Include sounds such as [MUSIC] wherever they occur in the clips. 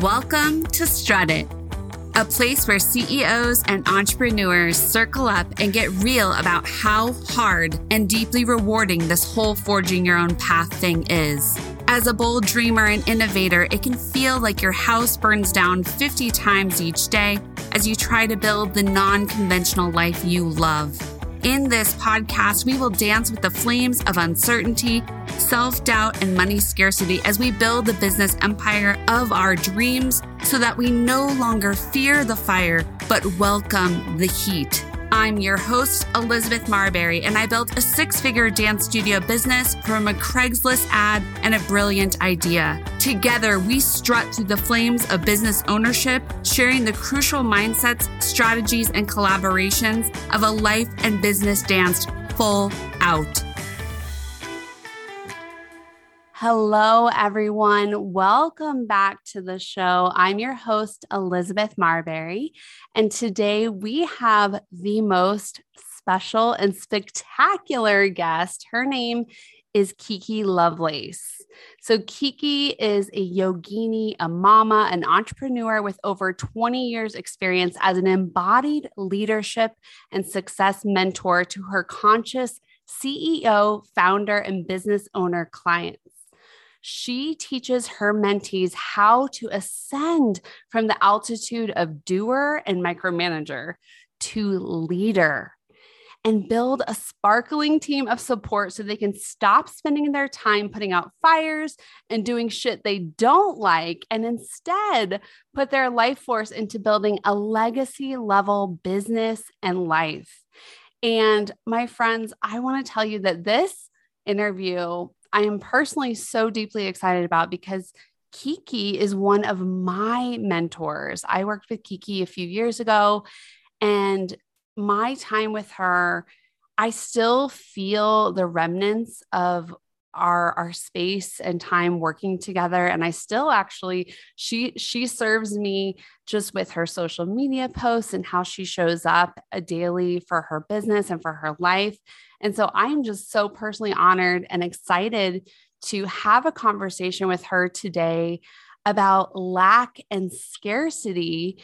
Welcome to Strut It, a place where CEOs and entrepreneurs circle up and get real about how hard and deeply rewarding this whole forging your own path thing is. As a bold dreamer and innovator, it can feel like your house burns down 50 times each day as you try to build the non conventional life you love. In this podcast, we will dance with the flames of uncertainty, self doubt, and money scarcity as we build the business empire of our dreams so that we no longer fear the fire, but welcome the heat. I'm your host, Elizabeth Marberry, and I built a six figure dance studio business from a Craigslist ad and a brilliant idea. Together, we strut through the flames of business ownership, sharing the crucial mindsets, strategies, and collaborations of a life and business danced full out. Hello, everyone. Welcome back to the show. I'm your host, Elizabeth Marberry, and today we have the most special and spectacular guest. Her name is Kiki Lovelace. So, Kiki is a yogini, a mama, an entrepreneur with over 20 years' experience as an embodied leadership and success mentor to her conscious CEO, founder, and business owner clients. She teaches her mentees how to ascend from the altitude of doer and micromanager to leader and build a sparkling team of support so they can stop spending their time putting out fires and doing shit they don't like and instead put their life force into building a legacy level business and life. And my friends, I want to tell you that this interview I am personally so deeply excited about because Kiki is one of my mentors. I worked with Kiki a few years ago, and my time with her, I still feel the remnants of our our space and time working together and i still actually she she serves me just with her social media posts and how she shows up a daily for her business and for her life. And so i'm just so personally honored and excited to have a conversation with her today about lack and scarcity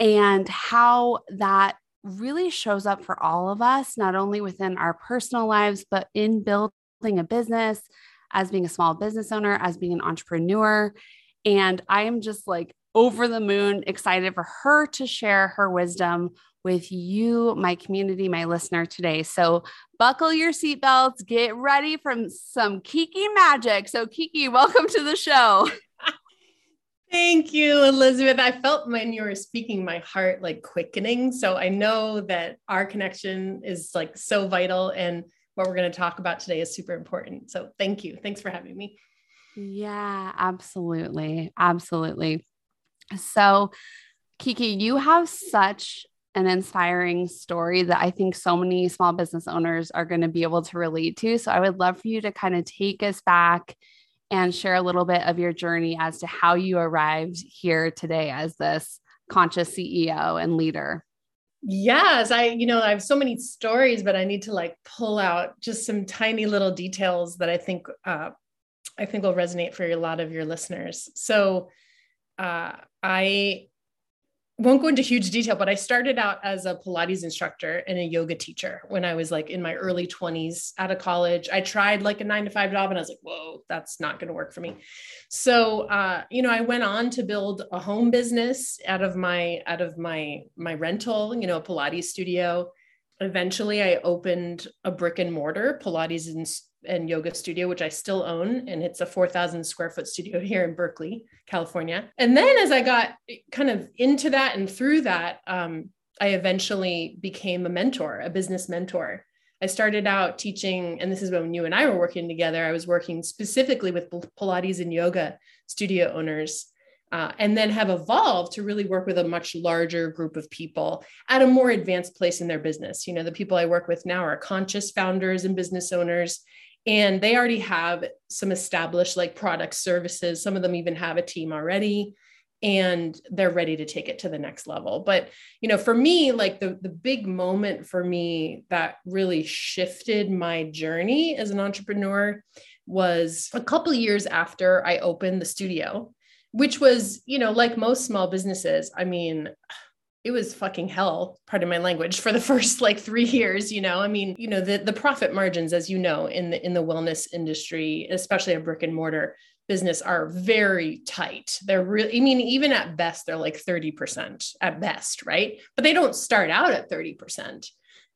and how that really shows up for all of us, not only within our personal lives, but in building a business, as being a small business owner, as being an entrepreneur. And I am just like over the moon excited for her to share her wisdom with you, my community, my listener today. So buckle your seatbelts, get ready for some Kiki magic. So, Kiki, welcome to the show. [LAUGHS] Thank you, Elizabeth. I felt when you were speaking, my heart like quickening. So I know that our connection is like so vital. And what we're going to talk about today is super important. So thank you. Thanks for having me. Yeah, absolutely. Absolutely. So, Kiki, you have such an inspiring story that I think so many small business owners are going to be able to relate to. So, I would love for you to kind of take us back and share a little bit of your journey as to how you arrived here today as this conscious CEO and leader. Yes, I, you know, I have so many stories, but I need to like pull out just some tiny little details that I think, uh, I think will resonate for a lot of your listeners. So, uh, I won't go into huge detail, but I started out as a Pilates instructor and a yoga teacher when I was like in my early 20s out of college. I tried like a nine to five job and I was like, whoa, that's not going to work for me. So, uh, you know, I went on to build a home business out of my, out of my, my rental, you know, a Pilates studio. Eventually I opened a brick and mortar Pilates and yoga studio, which I still own. And it's a 4,000 square foot studio [LAUGHS] here in Berkeley, California. And then as I got kind of into that and through that, um, I eventually became a mentor, a business mentor. I started out teaching, and this is when you and I were working together. I was working specifically with Pilates and yoga studio owners. Uh, and then have evolved to really work with a much larger group of people at a more advanced place in their business. You know, the people I work with now are conscious founders and business owners, and they already have some established like product services. Some of them even have a team already and they're ready to take it to the next level. But you know for me like the the big moment for me that really shifted my journey as an entrepreneur was a couple years after i opened the studio which was, you know, like most small businesses, I mean, it was fucking hell, pardon my language, for the [LAUGHS] first like three years. You know, I mean, you know, the the profit margins, as you know, in the in the wellness industry, especially a brick and mortar business, are very tight. They're really, I mean, even at best, they're like 30% at best, right? But they don't start out at 30%.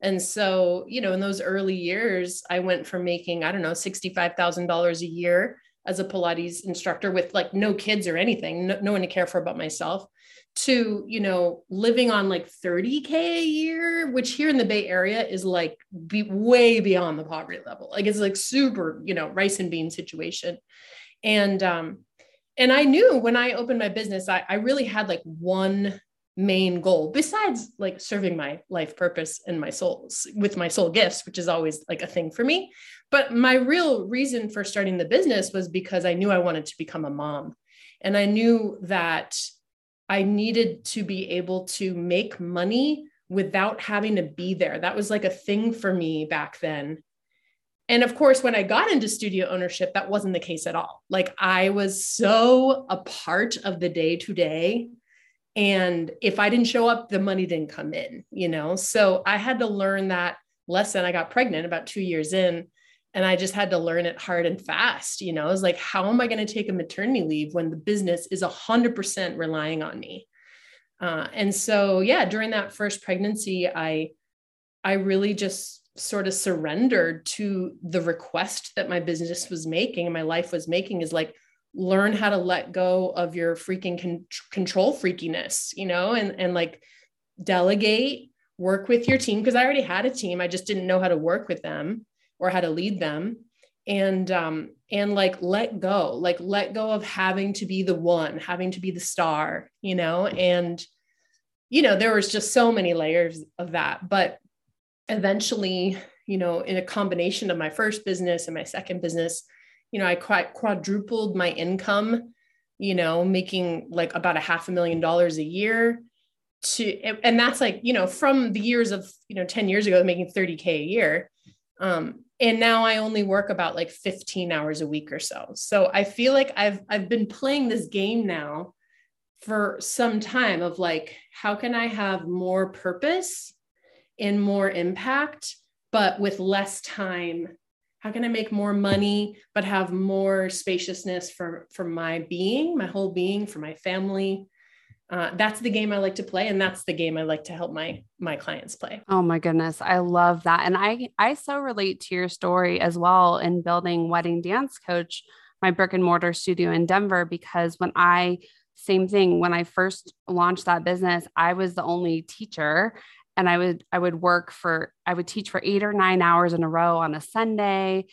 And so, you know, in those early years, I went from making, I don't know, $65,000 a year as a Pilates instructor with like no kids or anything, no, no one to care for but myself, to, you know, living on like 30K a year, which here in the Bay Area is like be way beyond the poverty level. Like it's like super, you know, rice and bean situation. And, um, and I knew when I opened my business, I, I really had like one main goal besides like serving my life purpose and my souls with my soul gifts which is always like a thing for me but my real reason for starting the business was because i knew i wanted to become a mom and i knew that i needed to be able to make money without having to be there that was like a thing for me back then and of course, when I got into studio ownership, that wasn't the case at all. Like I was so a part of the day to day and if I didn't show up, the money didn't come in, you know? So I had to learn that lesson. I got pregnant about two years in, and I just had to learn it hard and fast. You know, I was like, how am I going to take a maternity leave when the business is 100% relying on me? Uh, and so, yeah, during that first pregnancy, I, I really just sort of surrendered to the request that my business was making and my life was making is like, learn how to let go of your freaking con- control freakiness, you know, and and like delegate, work with your team because I already had a team. I just didn't know how to work with them or how to lead them. And um and like let go, like let go of having to be the one, having to be the star, you know, and you know, there was just so many layers of that, but eventually, you know, in a combination of my first business and my second business, you know, I quite quadrupled my income, you know, making like about a half a million dollars a year to, and that's like, you know, from the years of, you know, 10 years ago, making 30K a year. Um, and now I only work about like 15 hours a week or so. So I feel like I've, I've been playing this game now for some time of like, how can I have more purpose and more impact, but with less time how can i make more money but have more spaciousness for for my being my whole being for my family uh, that's the game i like to play and that's the game i like to help my my clients play. Oh my goodness i love that. And i i so relate to your story as well in building wedding dance coach my brick and mortar studio in denver because when i same thing when i first launched that business i was the only teacher and I would I would work for I would teach for 8 or 9 hours in a row on a Sunday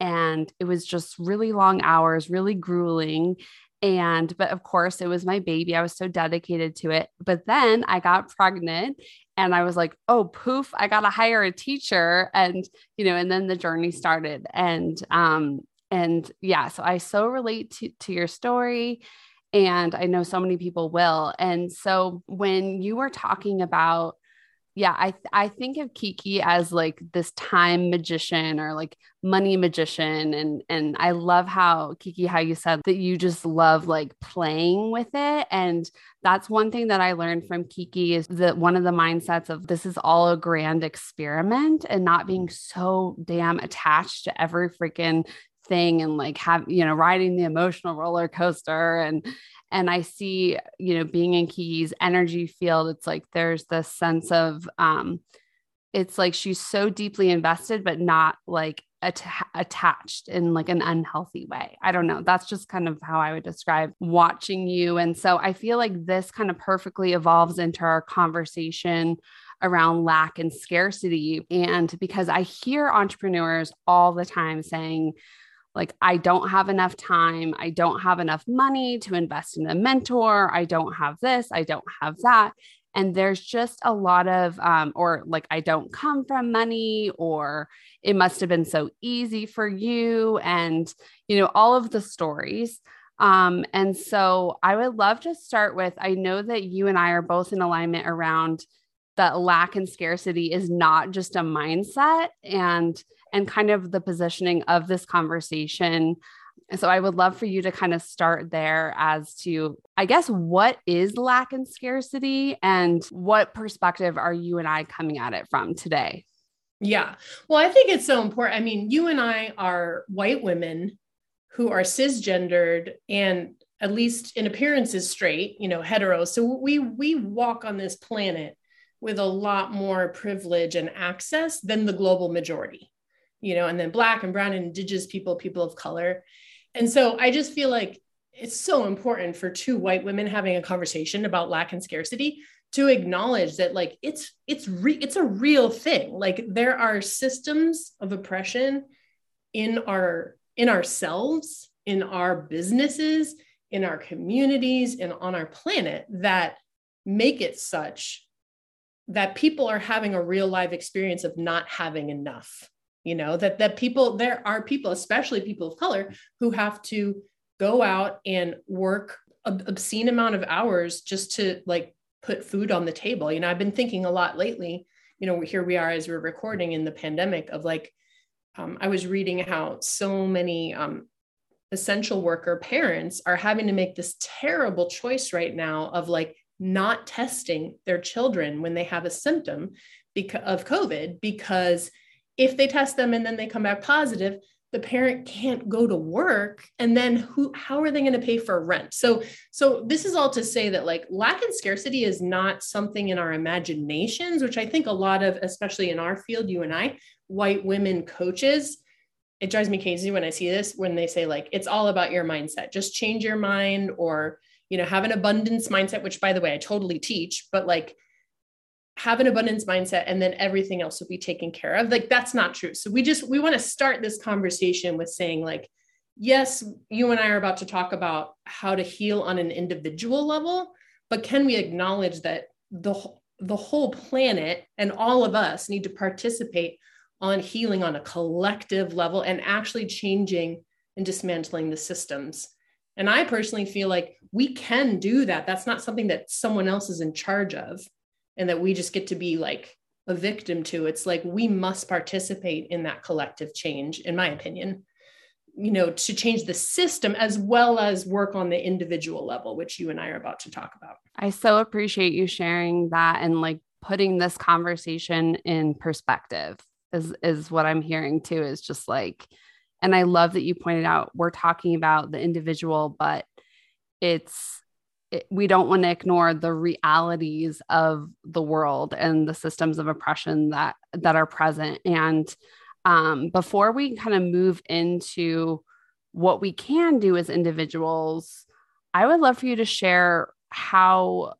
and it was just really long hours, really grueling and but of course it was my baby. I was so dedicated to it. But then I got pregnant and I was like, "Oh, poof, I got to hire a teacher." And you know, and then the journey started and um and yeah, so I so relate to to your story and I know so many people will. And so when you were talking about yeah, I I think of Kiki as like this time magician or like money magician and and I love how Kiki how you said that you just love like playing with it and that's one thing that I learned from Kiki is that one of the mindsets of this is all a grand experiment and not being so damn attached to every freaking thing and like have you know riding the emotional roller coaster and and i see you know being in kiki's energy field it's like there's this sense of um it's like she's so deeply invested but not like at- attached in like an unhealthy way. I don't know. That's just kind of how i would describe watching you. And so i feel like this kind of perfectly evolves into our conversation around lack and scarcity. And because i hear entrepreneurs all the time saying like I don't have enough time, I don't have enough money to invest in a mentor, I don't have this, I don't have that. And there's just a lot of, um, or like, I don't come from money, or it must have been so easy for you. And, you know, all of the stories. Um, and so I would love to start with I know that you and I are both in alignment around that lack and scarcity is not just a mindset. And and kind of the positioning of this conversation so I would love for you to kind of start there as to, I guess, what is lack and scarcity and what perspective are you and I coming at it from today? Yeah. Well, I think it's so important. I mean, you and I are white women who are cisgendered and at least in appearances straight, you know, hetero. So we we walk on this planet with a lot more privilege and access than the global majority. You know, and then black and brown and indigenous people, people of color. And so I just feel like it's so important for two white women having a conversation about lack and scarcity to acknowledge that like it's it's re- it's a real thing like there are systems of oppression in our in ourselves in our businesses in our communities and on our planet that make it such that people are having a real live experience of not having enough you know that that people there are people especially people of color who have to go out and work an obscene amount of hours just to like put food on the table. You know i've been thinking a lot lately you know here we are as we're recording in the pandemic of like um, i was reading how so many um, essential worker parents are having to make this terrible choice right now of like not testing their children when they have a symptom because of covid because if they test them and then they come back positive the parent can't go to work. And then who how are they going to pay for rent? So so this is all to say that like lack and scarcity is not something in our imaginations which i think a lot of especially in our field you and i white women coaches it drives me crazy when i see this when they say like it's all about your mindset. Just change your mind or you know have an abundance mindset which by the way i totally teach but like have an abundance mindset and then everything else will be taken care of. Like that's not true. So we just we want to start this conversation with saying like yes you and i are about to talk about how to heal on an individual level but can we acknowledge that the the whole planet and all of us need to participate on healing on a collective level and actually changing and dismantling the systems? And i personally feel like we can do that. That's not something that someone else is in charge of and that we just get to be like a victim to it's like we must participate in that collective change in my opinion you know to change the system as well as work on the individual level which you and i are about to talk about. I so appreciate you sharing that and like putting this conversation in perspective is is what i'm hearing too is just like and i love that you pointed out we're talking about the individual but it's we don't want to ignore the realities of the world and the systems of oppression that that are present. And um, before we kind of move into what we can do as individuals i would love for you to share how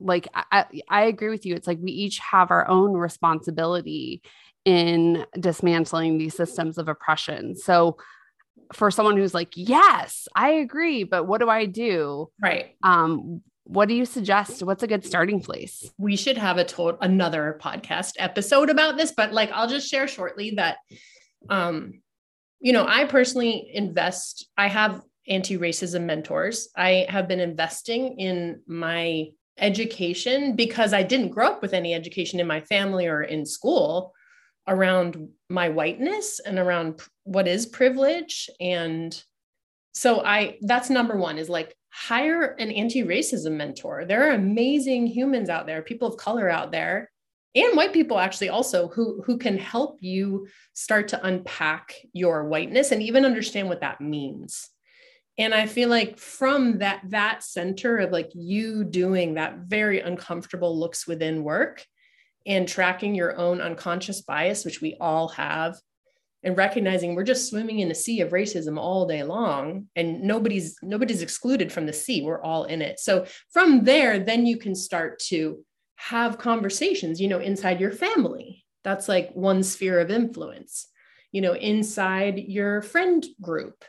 like I, I agree with you. It's like we each have our own responsibility in dismantling these systems of oppression. So for someone who's like, yes, I agree, but what do I do? Right. Um, what do you suggest? What's a good starting place? We should have a total another podcast episode about this, but like I'll just share shortly that um, you know, I personally invest, I have anti-racism mentors. I have been investing in my education because I didn't grow up with any education in my family or in school around my whiteness and around what is privilege. And so i that's number one is like hire an anti-racism mentor. There are amazing humans out there people of color out there and white people actually also who who can help you start to unpack your whiteness and even understand what that means. And i feel like from that that center of like you doing that very uncomfortable looks within work and tracking your own unconscious bias, which we all have, and recognizing we're just swimming in a sea of racism all day long and nobody's nobody's excluded from the sea. We're all in it. So from there then you can start to have conversations you know inside your family. That's like one sphere of influence you know inside your friend group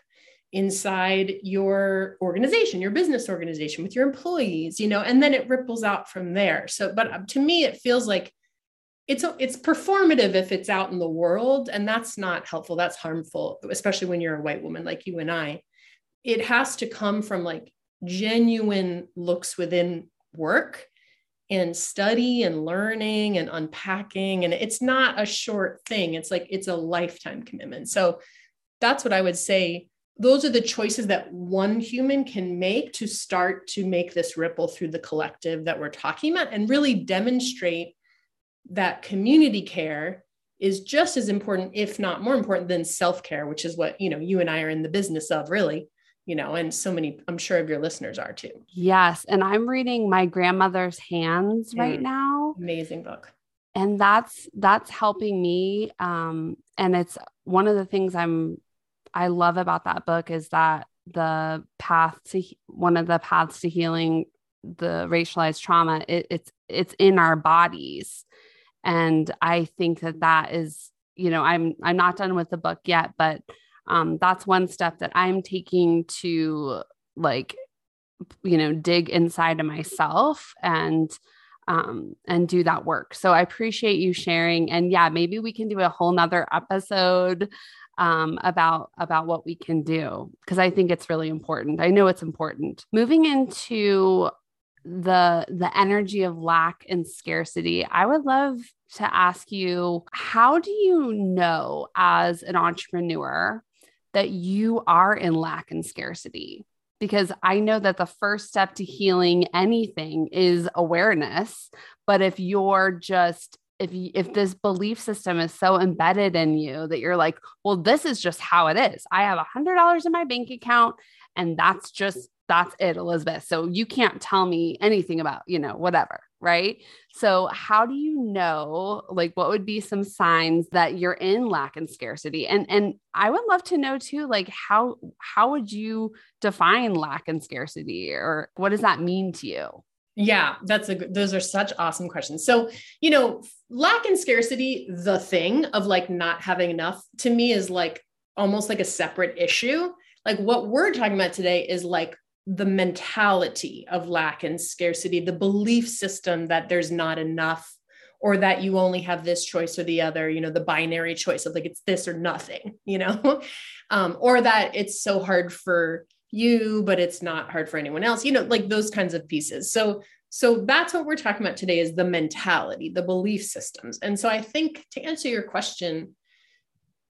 inside your organization your business organization with your employees you know and then it ripples out from there. So but to me it feels like it's it's performative if it's out in the world and that's not helpful. That's harmful especially when you're a white woman like you and I. It has to come from like genuine looks within work and study and learning and unpacking and it's not a short thing. It's like it's a lifetime commitment. So that's what i would say. Those are the choices that one human can make to start to make this ripple through the collective that we're talking about and really demonstrate that community care is just as important if not more important than self-care which is what you know you and I are in the business of really you know and so many I'm sure of your listeners are too. Yes and I'm reading my grandmother's hands mm. right now. Amazing book. And that's that's helping me um and it's one of the things I'm I love about that book is that the path to one of the paths to healing the racialized trauma it, it's it's in our bodies and i think that that is you know i'm i'm not done with the book yet but um that's one step that i'm taking to like you know dig inside of myself and um and do that work so i appreciate you sharing and yeah maybe we can do a whole nother episode um, about about what we can do because I think it's really important. I know it's important. Moving into the the energy of lack and scarcity, I would love to ask you how do you know as an entrepreneur that you are in lack and scarcity? Because I know that the first step to healing anything is awareness. But if you're just if if this belief system is so embedded in you that you're like, well, this is just how it is. I have a hundred dollars in my bank account, and that's just that's it, Elizabeth. So you can't tell me anything about you know whatever, right? So how do you know? Like, what would be some signs that you're in lack and scarcity? And and I would love to know too, like how how would you define lack and scarcity, or what does that mean to you? Yeah, that's a those are such awesome questions. So, you know, lack and scarcity, the thing of like not having enough to me is like almost like a separate issue. Like what we're talking about today is like the mentality of lack and scarcity, the belief system that there's not enough or that you only have this choice or the other, you know, the binary choice of like it's this or nothing, [LAUGHS] you know, um, or that it's so hard for you but it's not hard for anyone else you know like those kinds of pieces. So so that's what we're talking about today is the mentality the belief systems. And so i think to answer your question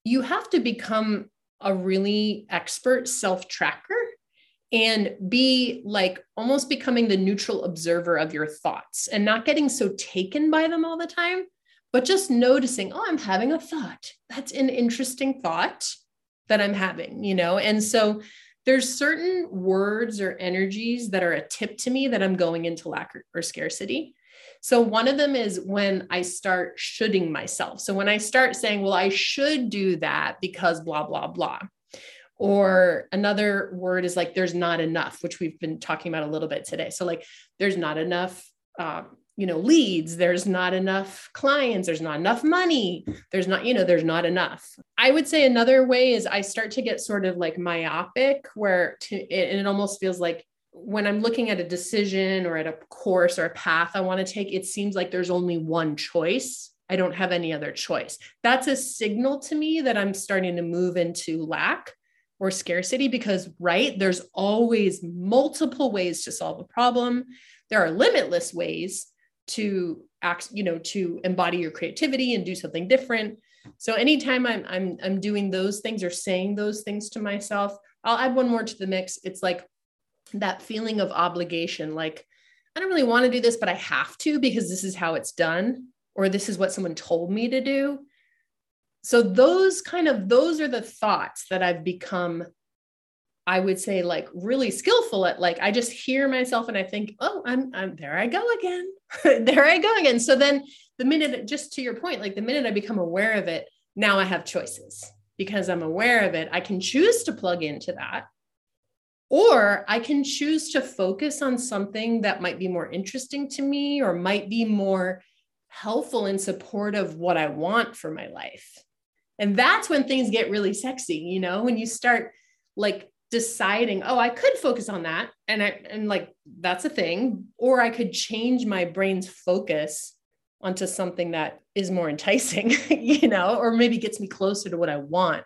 you have to become a really expert self tracker and be like almost becoming the neutral observer of your thoughts and not getting so taken by them all the time but just noticing oh i'm having a thought that's an interesting thought that i'm having you know and so there's certain words or energies that are a tip to me that I'm going into lack or, scarcity. So one of them is when I start shoulding myself. So when I start saying, well, I should do that because blah, blah, blah. Or another word is like, there's not enough, which we've been talking about a little bit today. So, like, there's not enough um, you know leads. There's not enough clients. There's not enough money. There's not you know there's not enough. I would say another way is i start to get sort of like myopic where to and it almost feels like when i'm looking at a decision or at a course or a path i want to take it seems like there's only one choice. I don't have any other choice. That's a signal to me that i'm starting to move into lack or scarcity because right there's always multiple ways to solve a problem. There are limitless ways to act you know to embody your creativity and do something different. So anytime i'm i'm i'm doing those things or saying those things to myself i'll add one more to the mix. It's like that feeling of obligation like i don't really want to do this but i have to because this is how it's done or this is what someone told me to do so those kind of those are the thoughts that i've become I would say like really skillful at like I just hear myself and I think, oh, I'm, I'm there I go again. [LAUGHS] there I go again. So then the minute just to your point, like the minute I become aware of it, now I have choices because I'm aware of it. I can choose to plug into that. Or I can choose to focus on something that might be more interesting to me or might be more helpful in support of what I want for my life. And that's when things get really sexy, you know, when you start like deciding oh i could focus on that and i and like that's a thing or i could change my brain's focus onto something that is more enticing [LAUGHS] you know or maybe gets me closer to what i want.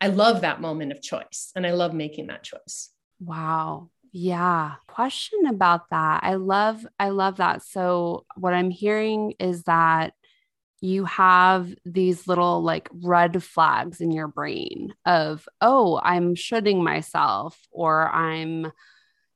I love that moment of choice and i love making that choice. Wow. Yeah. Question about that. I love i love that. So what i'm hearing is that you have these little like red flags in your brain of, oh, I'm shoulding myself or I'm,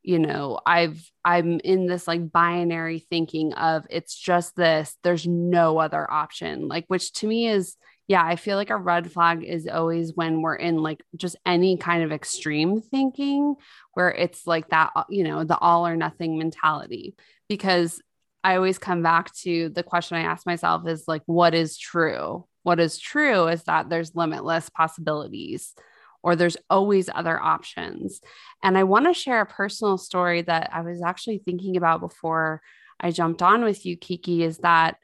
you know, I've, I'm in this like binary thinking of it's just this, there's no other option, like, which to me is, yeah, I feel like a red flag is always when we're in like just any kind of extreme thinking where it's like that, uh, you know, the all or nothing mentality. Because I always come back to the question I ask myself is like, what is true? What is true is that there's limitless possibilities or there's always other options. And I want to share a personal story that I was actually thinking about before I jumped on with you, Kiki, is that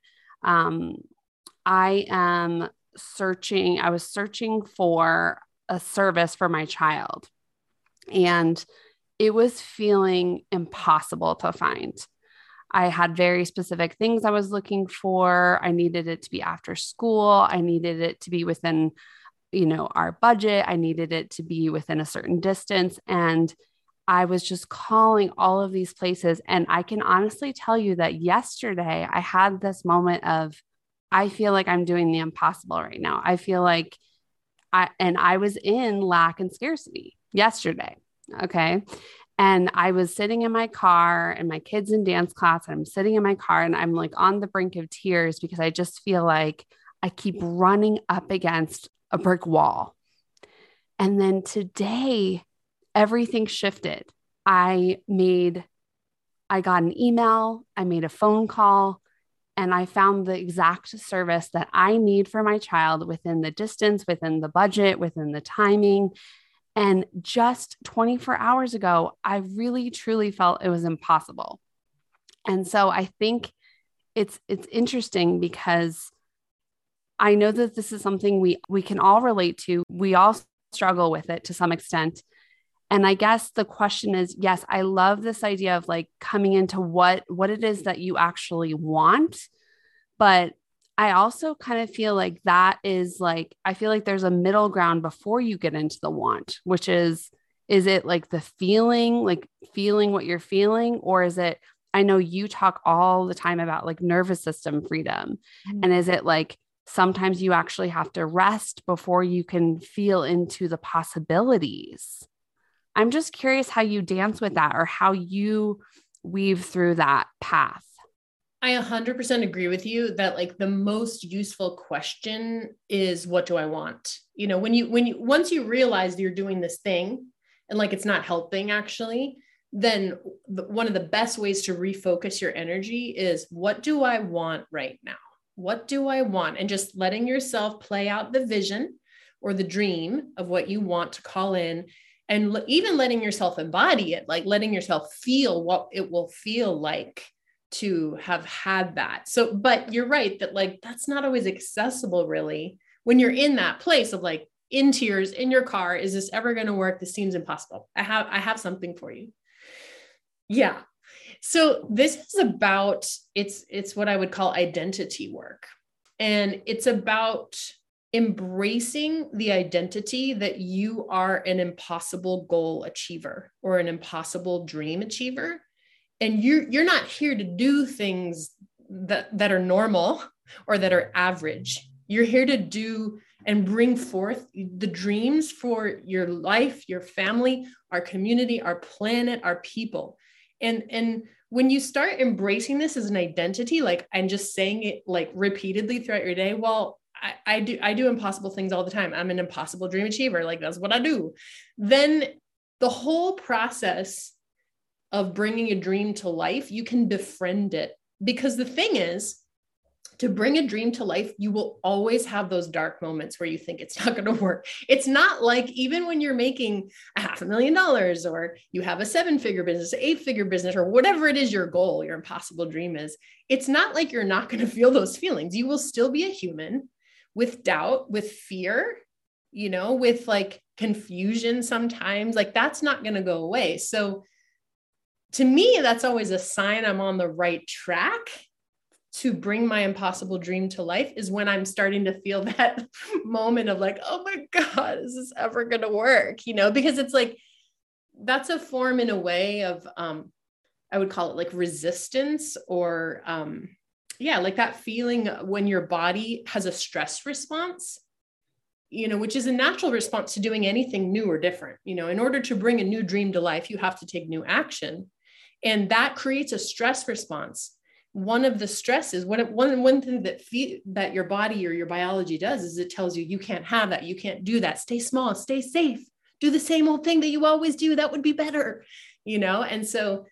um, I am searching, I was searching for a service for my child. And it was feeling impossible to find. I had very specific things I was looking for. I needed it to be after school. I needed it to be within, you know, our budget. I needed it to be within a certain distance. And I was just calling all of these places. And I can honestly tell you that yesterday I had this moment of, I feel like I'm doing the impossible right now. I feel like I, and I was in lack and scarcity yesterday. Okay. And I was sitting in my car and my kids in dance class. And I'm sitting in my car and I'm like on the brink of tears because I just feel like I keep running up against a brick wall. And then today, everything shifted. I made, I got an email, I made a phone call, and I found the exact service that I need for my child within the distance, within the budget, within the timing. And just 24 hours ago, I really truly felt it was impossible. And so I think it's it's interesting because I know that this is something we we can all relate to. We all struggle with it to some extent. And I guess the question is yes, I love this idea of like coming into what what it is that you actually want, but I also kind of feel like that is like, I feel like there's a middle ground before you get into the want, which is, is it like the feeling, like feeling what you're feeling? Or is it, I know you talk all the time about like nervous system freedom. Mm-hmm. And is it like sometimes you actually have to rest before you can feel into the possibilities? I'm just curious how you dance with that or how you weave through that path. I 100% agree with you that like the most useful question is what do I want? You know, when you when you once you realize you're doing this thing and like it's not helping actually, then the, one of the best ways to refocus your energy is what do I want right now? What do I want? And just letting yourself play out the vision or the dream of what you want to call in and even letting yourself embody it, like letting yourself feel what it will feel like to have had that. So, but you're right that like that's not always accessible really when you're in that place of like in tears in your car. Is this ever going to work? This seems impossible. I have I have something for you. Yeah. So this is about it's it's what I would call identity work. And it's about embracing the identity that you are an impossible goal achiever or an impossible dream achiever and you're you're not here to do things that that are normal or that are average. You're here to do and bring forth the dreams for your life your family our community our planet our people. And and when you start embracing this as an identity like and just saying it like repeatedly throughout your day well I, I do i do impossible things all the time. I'm an impossible dream achiever. Like that's what i do. Then the whole process of bringing a dream to life, you can befriend it. Because the thing is, to bring a dream to life, you will always have those dark moments where you think it's not going to work. It's not like even when you're making a half a million dollars or you have a seven figure business, eight figure business, or whatever it is your goal, your impossible dream is, it's not like you're not going [LAUGHS] to feel those feelings. You will still be a human with doubt, with fear, you know, with like confusion sometimes. Like that's not going to go away. So, to me, that's always a sign I'm on the right track to bring my impossible dream to life is when I'm starting to feel [LAUGHS] that moment of like, oh my God, is this ever going to work? You know, because it's like, that's a form in a way of, um, I would call it like resistance or um, yeah, like that feeling when your body has a stress response, you know, which is a natural response to doing anything new or different. You know, in order to bring a new dream to life, you have to take new action. And that creates a stress response. One of the stresses, one, one, one thing that fe- that your body or your biology does is it tells you you can't have that, you can't do that, stay small, stay safe, do the same old thing that you always do. That would be better, you know. And so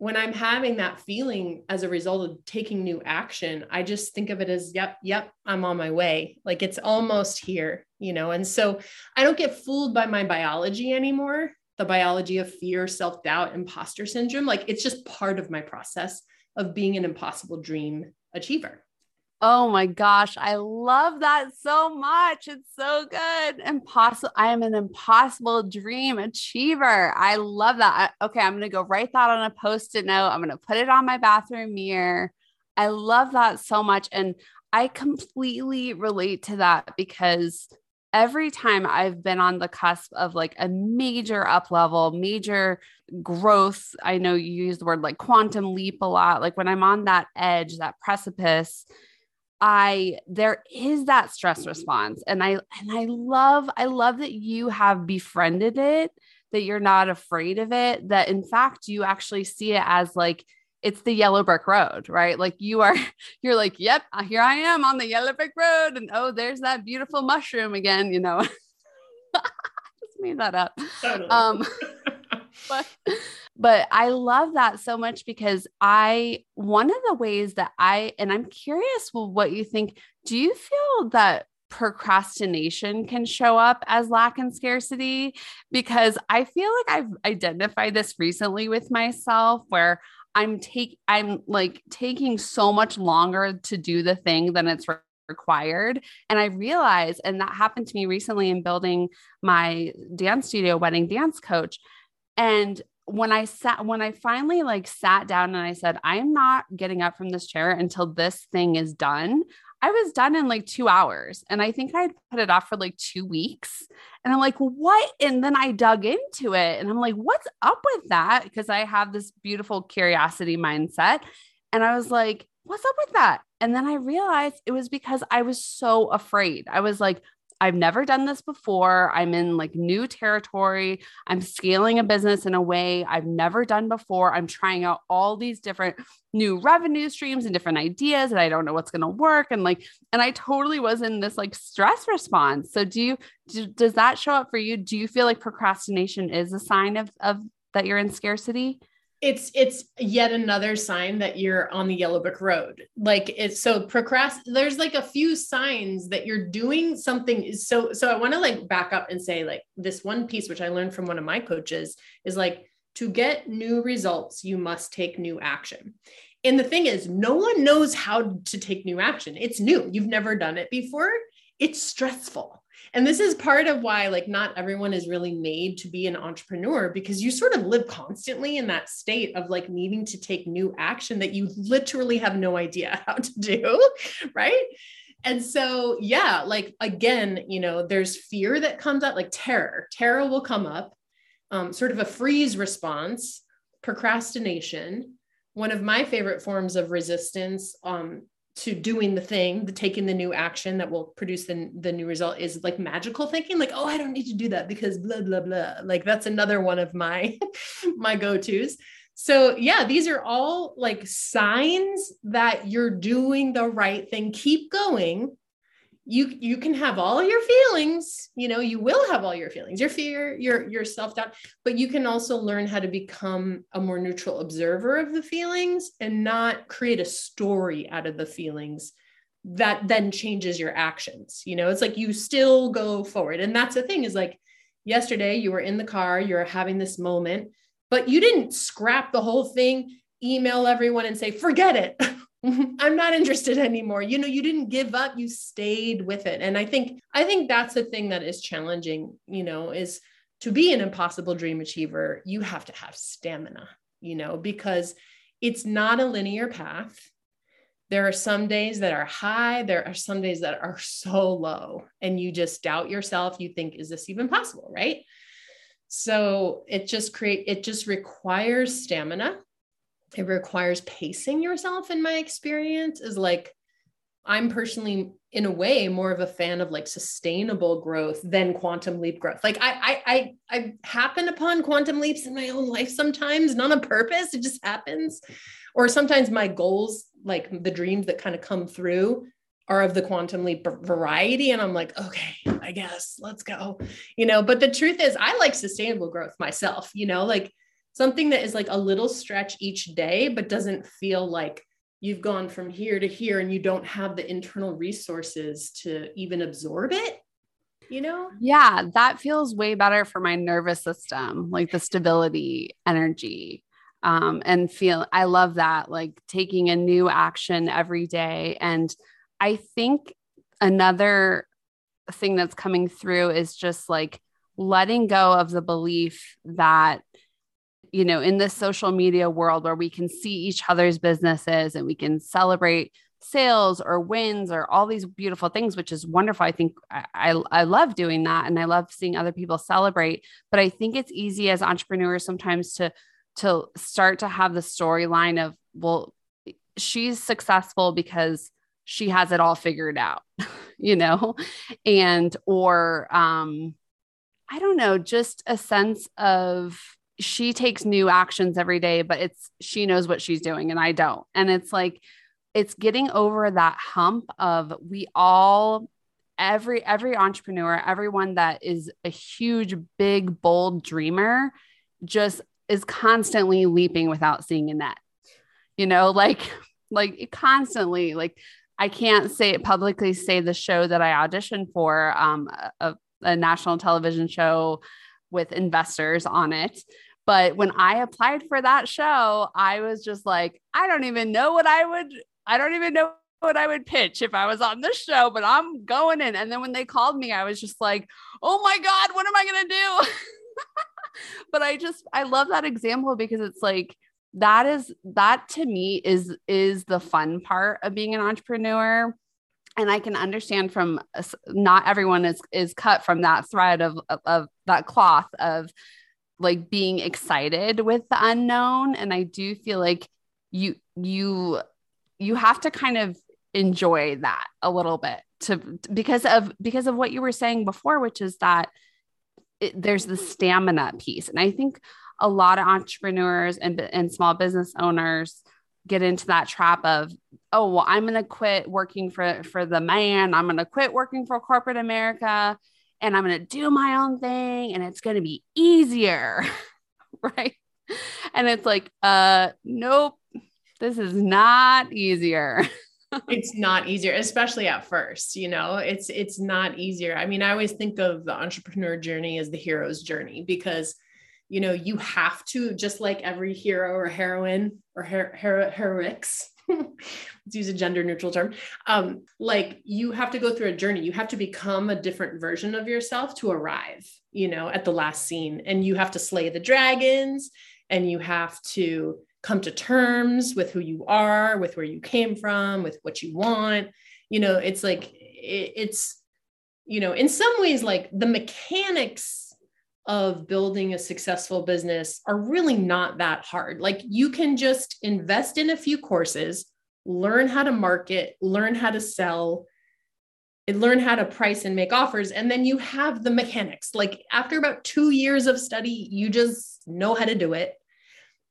when I'm having that feeling as a result of taking new action, I just think of it as, yep, yep, I'm on my way. Like it's almost here, you know? And so I don't get fooled by my biology anymore, the biology of fear, self doubt, imposter syndrome. Like it's just part of my process of being an impossible dream achiever. Oh my gosh, I love that so much. It's so good. Impossible. I am an impossible dream achiever. I love that. Okay, I'm going to go write that on a post it note. I'm going to put it on my bathroom mirror. I love that so much. And I completely relate to that because every time I've been on the cusp of like a major up level, major growth, I know you use the word like quantum leap a lot. Like when I'm on that edge, that precipice, I there is that stress response and I and I love I love that you have befriended it that you're not afraid of it that in fact you actually see it as like it's the yellow brick road right like you are [LAUGHS] you're like yep here I am on the yellow brick road and oh there's that beautiful mushroom again you know [LAUGHS] just made that up totally. um [LAUGHS] but but I love that so much because I, one of the ways that I, and I'm curious well, what you think, do you feel that procrastination can show up as lack and scarcity? Because I feel like I've identified this recently with myself where I'm take I'm like taking so much longer to do the thing than it's required. And I realized, and that happened to me recently in building my dance studio, wedding dance coach. And when I sat, when I finally like sat down and I said, I'm not getting up from this chair until this thing is done. I was done in like two hours. And I think I'd put it off for like two weeks. And I'm like, what? And then I dug into it and I'm like, what's up with that? Because I have this beautiful curiosity mindset. And I was like, what's up with that? And then I realized it was because I was so afraid. I was like, I've never done this before. I'm in like new territory. I'm scaling a business in a way I've never done before. I'm trying out all these different new revenue streams and different ideas and I don't know what's going to work and like and I totally was in this like stress response. So do you do, does that show up for you? Do you feel like procrastination is a sign of of that you're in scarcity? It's it's yet another sign that you're on the yellow brick road. Like it's so procrast there's like a few signs that you're doing something so so i want to like back up and say like this one piece which i learned from one of my coaches is like to get new results you must take new action. And the thing is no one knows how to take new action. It's new. You've never done it before. It's stressful and this is part of why like not everyone is really made to be an entrepreneur because you sort of live constantly in that state of like needing to take new action that you literally have no idea [LAUGHS] how to do right? And so yeah like again you know there's fear that comes up like terror. Terror will come up um, sort of a freeze response procrastination. One of my favorite forms of resistance um, to doing the thing, the taking the new action that will produce the, the new result is like magical thinking, like, oh, I don't need to do that because blah, blah, blah. Like that's another one of my [LAUGHS] my go-tos. So yeah, these are all like signs that you're doing the right thing. Keep going you you can have all your feelings you know you will have all your feelings your fear your your self-doubt but you can also learn how to become a more neutral observer of the feelings and not create a story out of the feelings that then changes your actions you know? It's like you still go forward. And that's the thing is like yesterday you were in the car you're having this moment but you didn't scrap the whole thing email everyone and say forget it [LAUGHS] [LAUGHS] I'm not interested anymore. You know, you didn't give up, you stayed with it. And I think I think that's the thing that is challenging, you know, is to be an impossible dream achiever, you have to have stamina, you know, because it's not a linear path. There are some days that are high, there are some days that are so low and you just doubt yourself, you think is this even possible, right? So it just create it just requires stamina it requires pacing yourself in my experience is like i'm personally in a way more of a fan of like sustainable growth than quantum leap growth. Like i i i, I happen upon quantum leaps in my own life sometimes not on purpose it just happens. Or sometimes my goals like the dreams that kind of come through are of the quantum leap variety and i'm like okay i guess let's go you know? But the truth is i like sustainable growth myself you know? Like something that is like a little stretch each day, but doesn't feel like you've gone from here to here and you don't have the internal resources to even absorb it. You know? Yeah, that feels way better for my nervous system, like the stability, energy. Um, and feel I love that, like taking a new action every day. And I think another thing that's coming through is just like letting go of the belief that you know, in this social media world where we can see each other's businesses and we can celebrate sales or wins or all these beautiful things, which is wonderful. I think I, I, I love doing that and I love seeing other people celebrate. But I think it's easy as entrepreneurs sometimes to to start to have the storyline of, well, she's successful because she has it all figured out, [LAUGHS] you know, and or um, I don't know, just a sense of she takes new actions every day, but it's she knows what she's doing and I don't. And it's like it's getting over that hump of we all every every entrepreneur, everyone that is a huge big bold dreamer just is constantly leaping without seeing a net. You know, like [LAUGHS] like constantly like I can't say it publicly say the show that I auditioned for um a, a national television show with investors on it but when I applied for that show, I was just like, I don't even know what I would, I don't even know what I would pitch if I was on this show, but I'm going in. And then when they called me, I was just like, oh my God, what am I going to do? [LAUGHS] but I just, I love that example because it's like, that is that to me is is the fun part of being an entrepreneur and i can understand from not everyone is is cut from that thread of of, of that cloth of like being excited with the unknown. And i do feel like you you you have to kind of enjoy that a little bit to because of because of what you were saying before which is that it, there's the stamina piece. And i think a lot of entrepreneurs and, and small business owners get into that trap of oh well i'm going to quit working for for the man. I'm going to quit working for corporate america and I'm going to do my own thing and it's going to be easier. [LAUGHS] right. And it's like, uh, nope, this is not easier. [LAUGHS] it's not easier, especially at first, you know, it's, it's not easier. I mean, I always think of the entrepreneur journey as the hero's journey because, you know, you have to, just like every hero or heroine or her- her- heroics, [LAUGHS] let's use a gender neutral term. Um, like you have to go through a journey. You have to become a different version of yourself to arrive you know at the last scene. And you have to slay the dragons and you have to come to terms with who you are with where you came from with what you want. You know it's like it, it's you know in some ways like the mechanics of building a successful business are really not that hard. Like you can just invest in a few courses, learn how to market, learn how to sell, and learn how to price and make offers. And then you have the mechanics. Like after about two years of study, you just know how to do it.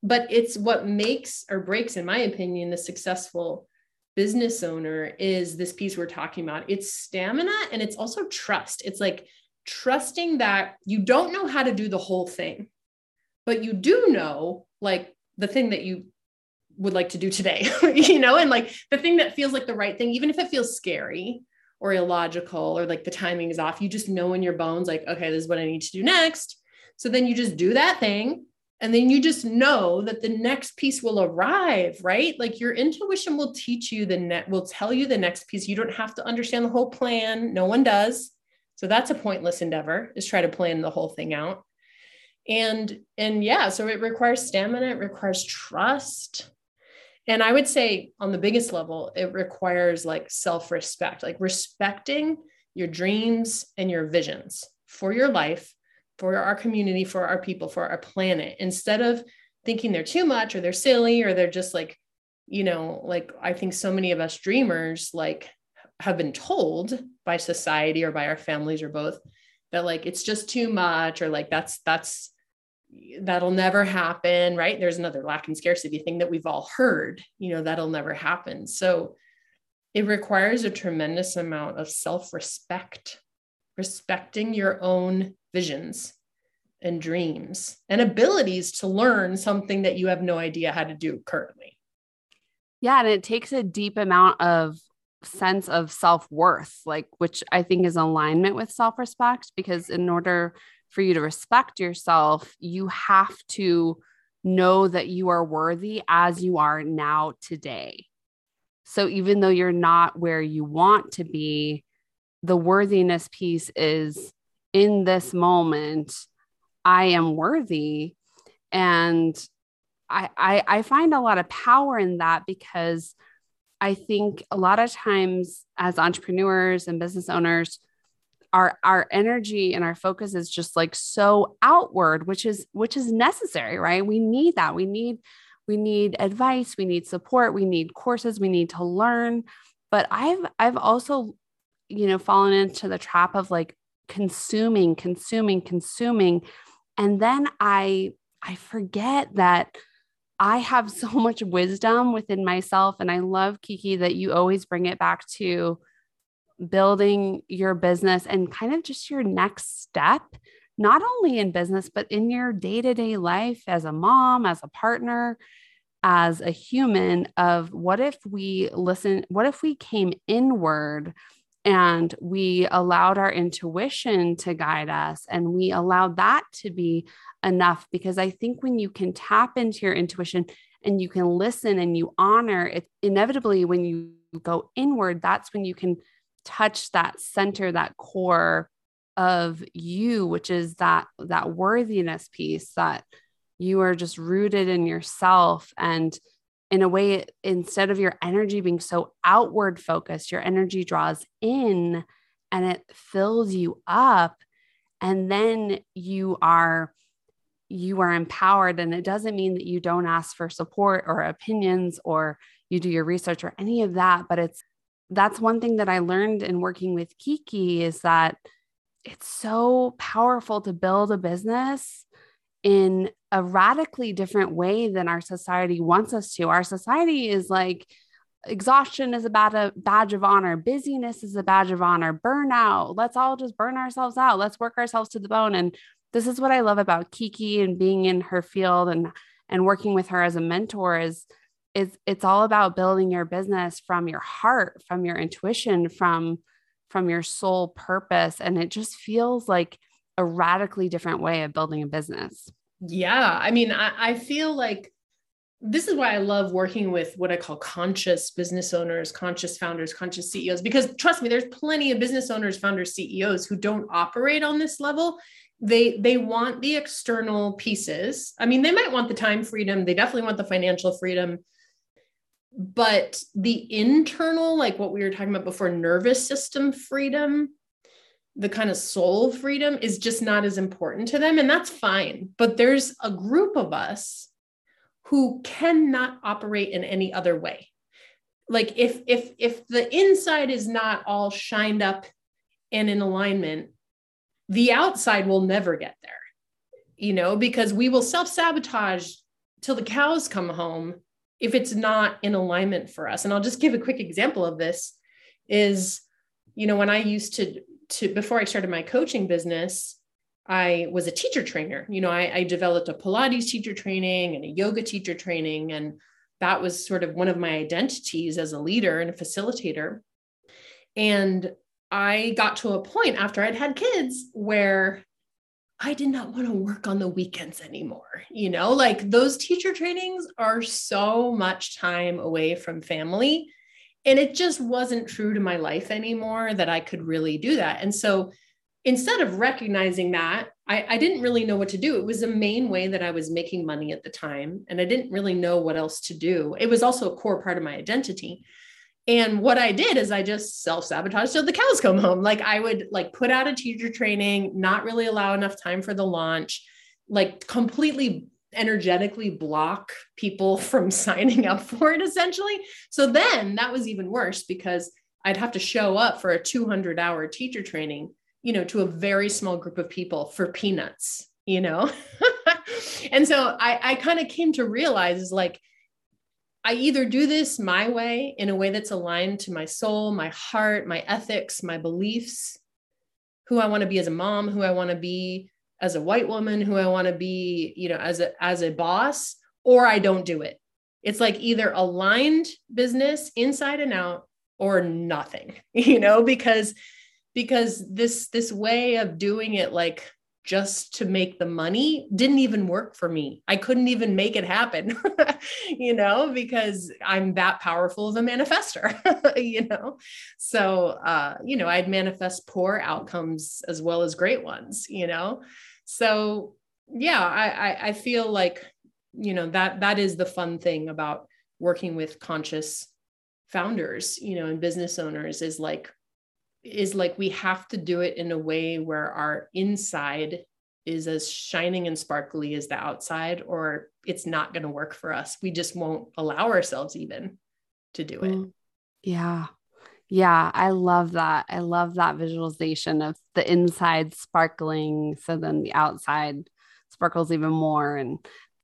But it's what makes or breaks, in my opinion, the successful business owner is this piece we're talking about. It's stamina and it's also trust. It's like, trusting that you don't know how to do the whole thing, but you do know like the thing that you would like to do today, [LAUGHS] you know, and like the thing that feels like the right thing, even if it feels scary or illogical or like the timing is off, you just know in your bones, like, okay, this is what I need to do next. So then you just do that thing. And then you just know that the next piece will arrive, right? Like your intuition will teach you the net, will tell you the next piece. You don't have to understand the whole plan. No one does. So that's a pointless endeavor is try to plan the whole thing out. And and yeah, so it requires stamina, it requires trust. And I would say on the biggest level, it requires like self-respect, like respecting your dreams and your visions for your life, for our community, for our people, for our planet, instead of thinking they're too much or they're silly or they're just like you know like i think so many of us dreamers like have been told by society or by our families or both that like it's just too much or like that's that's that'll never happen right? There's another lack and scarcity thing that we've all heard you know that'll never happen. So it requires a tremendous amount of self-respect respecting your own visions and dreams and abilities to learn something that you have no idea how to do currently. Yeah and it takes a deep amount of sense of self-worth like which i think is alignment with self-respect because in order for you to respect yourself you have to know that you are worthy as you are now today. So even though you're not where you want to be the worthiness piece is in this moment i am worthy. And I, I i find a lot of power in that because I think a lot of times as entrepreneurs and business owners, our our energy and our focus is just like so outward, which is which is necessary, right? We need that. We need we need advice, we need support, we need courses, we need to learn. But I've I've also, you know, fallen into the trap of like consuming, consuming, consuming. And then I I forget that I have [LAUGHS] so much wisdom within myself. And I love, Kiki, that you always bring it back to building your business and kind of just your next step, not only in business, but in your day to day life as a mom, as a partner, as a human. Of what if we listen, what if we came inward? And we allowed our intuition to guide us and we allowed that to be enough because i think when you can tap into your intuition and you can listen and you honor it inevitably when you go inward that's when you can touch that center that core of you which is that that worthiness piece that you are just rooted in yourself. And in a way, instead of your energy being so outward focused, your energy draws in and it fills you up. And then you are you are empowered and it doesn't mean that you don't ask for support or opinions or you do your research or any of that but it's that's one thing that i learned in working with kiki is that it's so powerful to build a business in a radically different way than our society wants us to. Our society is like exhaustion is about a bad, uh, badge of honor, busyness is a badge of honor, burnout. Let's all just burn ourselves out. Let's work ourselves to the bone. And this is what I love about Kiki and being in her field and and working with her as a mentor is is it's all about building your business from your heart, from your intuition, from from your soul purpose and it just feels like a radically different way of building a business. Yeah. I mean, I, I feel like this is why I love working with what I call conscious business owners, conscious founders, conscious CEOs, because trust me, there's plenty of business owners, founders, CEOs who don't operate on this level. They they want the external pieces. I mean, they might want the time freedom, they definitely want the financial freedom, but the internal, like what we were talking about before, nervous system freedom, the kind of soul freedom is just not as important to them and that's fine. But there's a group of us who cannot operate in any other way. Like if if if the inside is not all shined up and in alignment the outside will never get there you know because we will self-sabotage till the cows come home if it's not in alignment for us. And i'll just give a quick example of this is you know when i used to to before I started my coaching business, I was a teacher trainer. You know, I, I, developed a Pilates teacher training and a yoga teacher training. And that was sort of one of my identities as a leader and a facilitator. And I got to a point after I'd had kids where I did not want to work on the weekends anymore. You know, like those teacher trainings are so much time away from family and it just wasn't true to my life anymore that I could really do that. And so instead of recognizing that, I, I, didn't really know what to do. It was the main way that I was making money at the time. And I didn't really know what else to do. It was also a core part of my identity. And what I did is I just self sabotaged till the cows [LAUGHS] come home. Like I would like put out a teacher training, not really allow enough time for the launch, like completely energetically block people [LAUGHS] from signing up for it essentially. So then that was even worse because I'd have to show up for a 200 hour teacher training, you know, to a very small group of people for peanuts, you know? [LAUGHS] and so I, I kind of came to realize is like, I either do this my way in a way that's aligned to my soul, my heart, my ethics, my beliefs, who I want to be as a mom, who I want to be as a white woman, who I want to be, you know, as a as a boss, or I don't do it. It's like either aligned business inside and out or nothing, [LAUGHS] you know, because because this this way of doing it like just to make the money didn't even work for me. I couldn't even make it happen, [LAUGHS] you know, because I'm that powerful of a manifester, [LAUGHS] you know. So, uh, you know, I'd manifest poor outcomes as well as great ones, you know. So, yeah, I, I, feel like, you know, that that is the fun thing about working with conscious founders, you know, and business owners is like is like we have to do it in a way where our inside is as shining and sparkly as the outside or it's not going to work for us we just won't allow ourselves even to do it mm. yeah yeah i love that. I love that visualization of the inside sparkling so then the outside sparkles even more and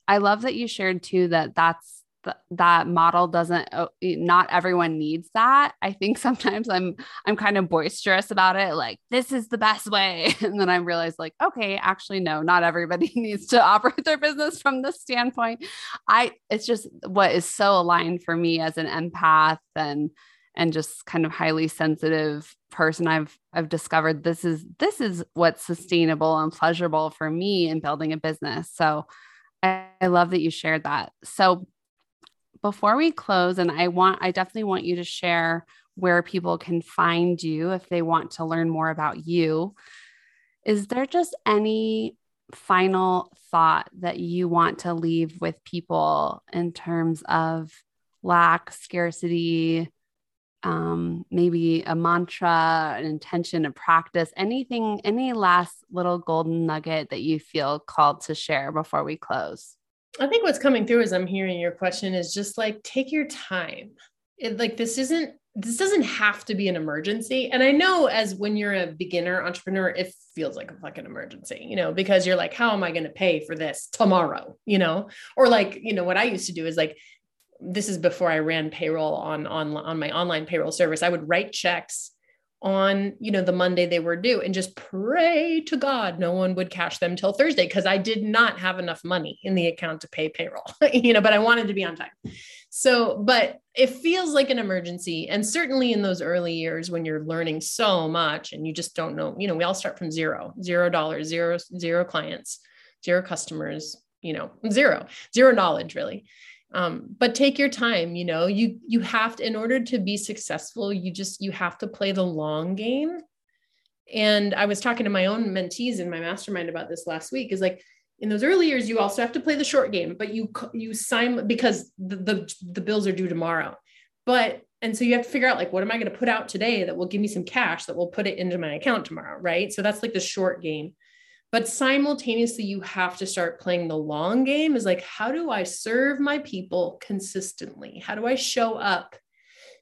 i love that you shared too that that's that model doesn't uh, not everyone needs that. I think [LAUGHS] sometimes i'm i'm kind of boisterous about it like this is the best way [LAUGHS] and then i realize like okay actually no not everybody [LAUGHS] needs to operate their business from this standpoint. I it's just what is so aligned for me as an empath and and just kind of highly sensitive person i've i've discovered this is this is what's sustainable and pleasurable for me in building a business so I, I love that you shared that so before we close, and I want, I definitely want you to share where people can find you if they want to learn more about you. Is there just any final thought that you want to leave with people in terms of lack, scarcity, um, maybe a mantra, an intention, a practice, anything, any last little golden nugget that you feel called to share before we close? I think what's coming through as I'm hearing your question is just like take your time. It, like this isn't this doesn't have to be an emergency. And I know as when you're a beginner entrepreneur, it feels like a fucking emergency, you know, because you're like, how am I going to pay for this tomorrow? You know, or like, you know, what I used to do is like, this is before I ran payroll on on on my online payroll service. I would write checks on you know the monday they were due and just pray to god no one would cash them till thursday because i did not have enough money in the account to pay payroll [LAUGHS] you know but i wanted to be on time. So but it feels like an emergency. And certainly in those early years when you're learning so much and you just don't know you know we all start from zero zero dollars zero zero clients zero customers you know zero zero knowledge really um, but take your time you know you you have to in order to be successful you just you have to play the long game. And i was talking to my own mentees in my mastermind about this last week is like in those early years you also have to play the short game but you you sign because the, the, the bills are due tomorrow. But and so you have to figure out like what am i going to put out today that will give me some cash that will put it into my account tomorrow right? So that's like the short game but simultaneously you have to start playing the long game is like how do i serve my people consistently? How do i show up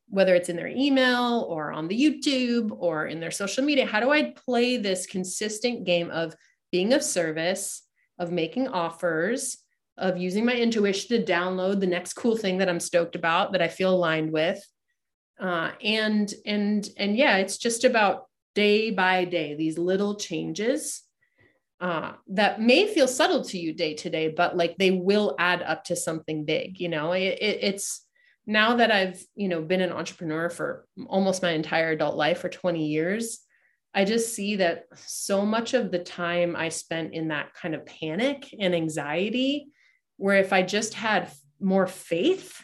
whether it's in their email or on the youtube or in their social media? How do i play this consistent game of being of service of making offers of using my intuition to download the next cool thing that i'm stoked about that i feel aligned with? Uh, and and and yeah it's just about day by day these little changes uh, that may feel subtle to you day to day, but like they will add up to something big. You know, it, it, it's now that I've, you know, been an entrepreneur for almost my entire adult life for 20 years, I just see that so much of the time I spent in that kind of panic and anxiety, where if I just had more faith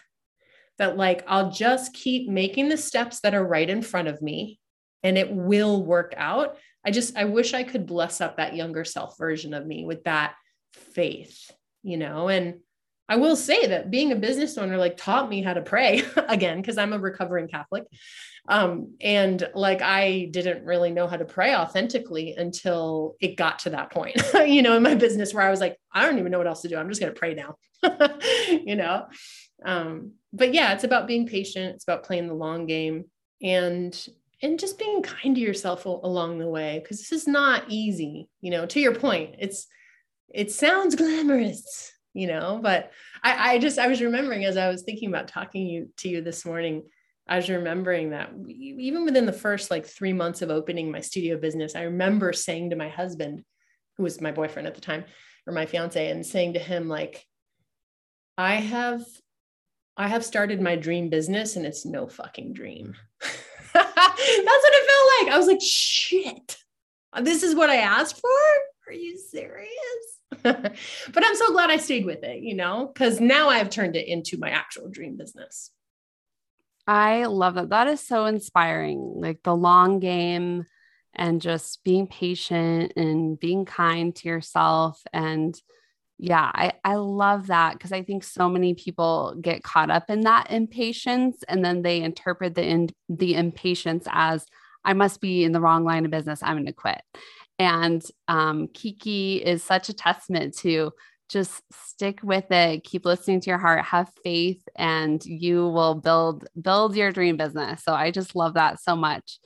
that, like, I'll just keep making the steps that are right in front of me and it will work out, I just, I wish I could bless up that younger self version of me with that faith, you know, and I will say that being a business owner like taught me how to pray [LAUGHS] again because I'm a recovering Catholic. Um, and like I didn't really know how to pray authentically until it got to that point, [LAUGHS] you know, in my business where I was like, I don't even know what else to do. I'm just going to pray now, [LAUGHS] you know. Um, but yeah, it's about being patient. It's about playing the long game and and just being kind to yourself along the way because this is not easy. You know, to your point, it's it sounds glamorous you know but I, I just i was remembering as i was thinking about talking you to you this morning i was remembering that even within the first like three months of opening my studio business i remember saying to my husband who was my boyfriend at the time or my fiance and saying to him like i have i have started my dream business and it's no fucking dream [LAUGHS] what it felt like i was like shit this is what i asked for are you serious [LAUGHS] but I'm so glad I stayed with it, you know, because now I've turned it into my actual dream business. I love that. That is so inspiring. Like the long game and just being patient and being kind to yourself. And yeah, I, I love that because I think so many people get caught up in that impatience and then they interpret the in, the impatience as I must be in the wrong line of business. I'm going to quit. And um, Kiki is such a testament to just stick with it, keep listening to your heart, have faith, and you will build build your dream business. So I just love that so much.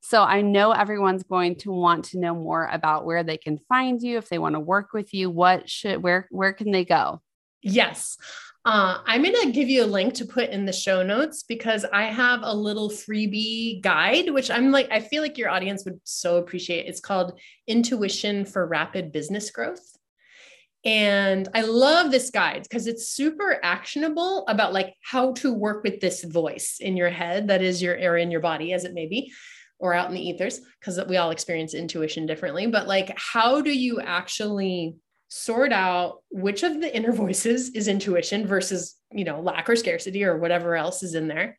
So I know everyone's going to want to know more about where they can find you if they want to work with you. What should where where can they go? Yes. Uh, I'm going to give you a link to put in the show notes because I have a little freebie guide, which I'm like, I feel like your audience would so appreciate. It's called Intuition for Rapid Business Growth. And I love this guide because it's super actionable about like how to work with this voice in your head that is your area in your body, as it may be, or out in the ethers, because we all experience intuition differently. But like, how do you actually sort out which of the inner [LAUGHS] voices is intuition versus you know lack or scarcity or whatever else is in there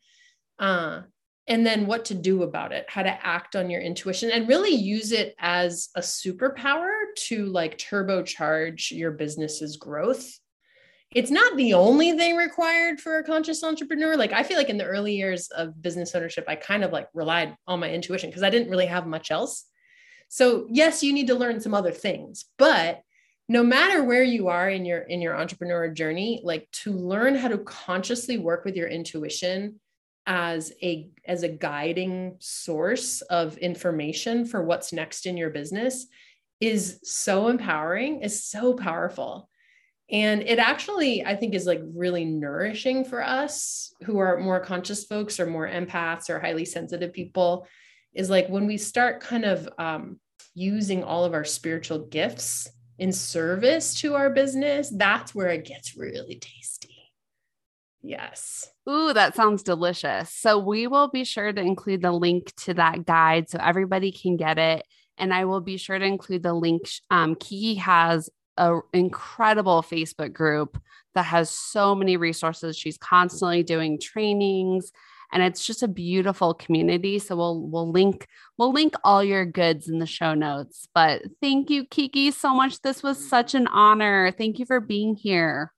uh, and then what to do about it how to act on your intuition and really use it as a superpower to like turbocharge your business's growth it's not the only thing required for a conscious entrepreneur like i feel like in the early years of business ownership i kind of like relied on my intuition because i didn't really have much else. So yes you need to learn some other things but no matter where you are in your in your entrepreneur journey like to learn how to consciously work with your intuition as a as a guiding source of information for what's next in your business is so empowering is so powerful and it actually i think is like really nourishing for us who are more conscious folks or more empaths or highly sensitive people is like when we start kind of um, using all of our spiritual gifts in service to our business, that's where it gets really tasty. Yes. Ooh, that sounds delicious. So we will be sure to include the link to that guide so everybody can get it. And I will be sure to include the link. Um, Kiki has an incredible Facebook group that has so many resources. She's constantly doing trainings and it's just a beautiful community so we'll we'll link we'll link all your goods in the show notes but thank you kiki so much this was such an honor thank you for being here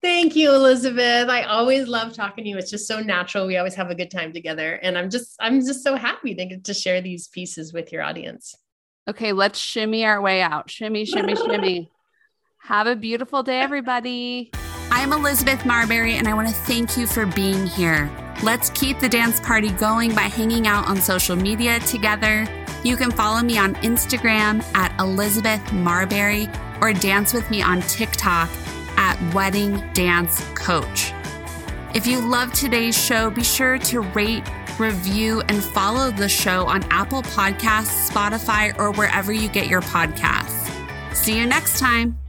Thank you, Elizabeth. I always love talking to you. It's just so natural. We always have a good time together. And I'm just, I'm just so happy to get to share these pieces with your audience. Okay, let's shimmy our way out. Shimmy, shimmy, shimmy. [LAUGHS] Have a beautiful day, everybody. I'm Elizabeth Marbury, and I want to thank you for being here. Let's keep the dance party going by hanging out on social media together. You can follow me on Instagram at Elizabeth Marbury or dance with me on TikTok at Wedding Dance Coach. If you love today's show, be sure to rate, review, and follow the show on Apple Podcasts, Spotify, or wherever you get your podcasts. See you next time.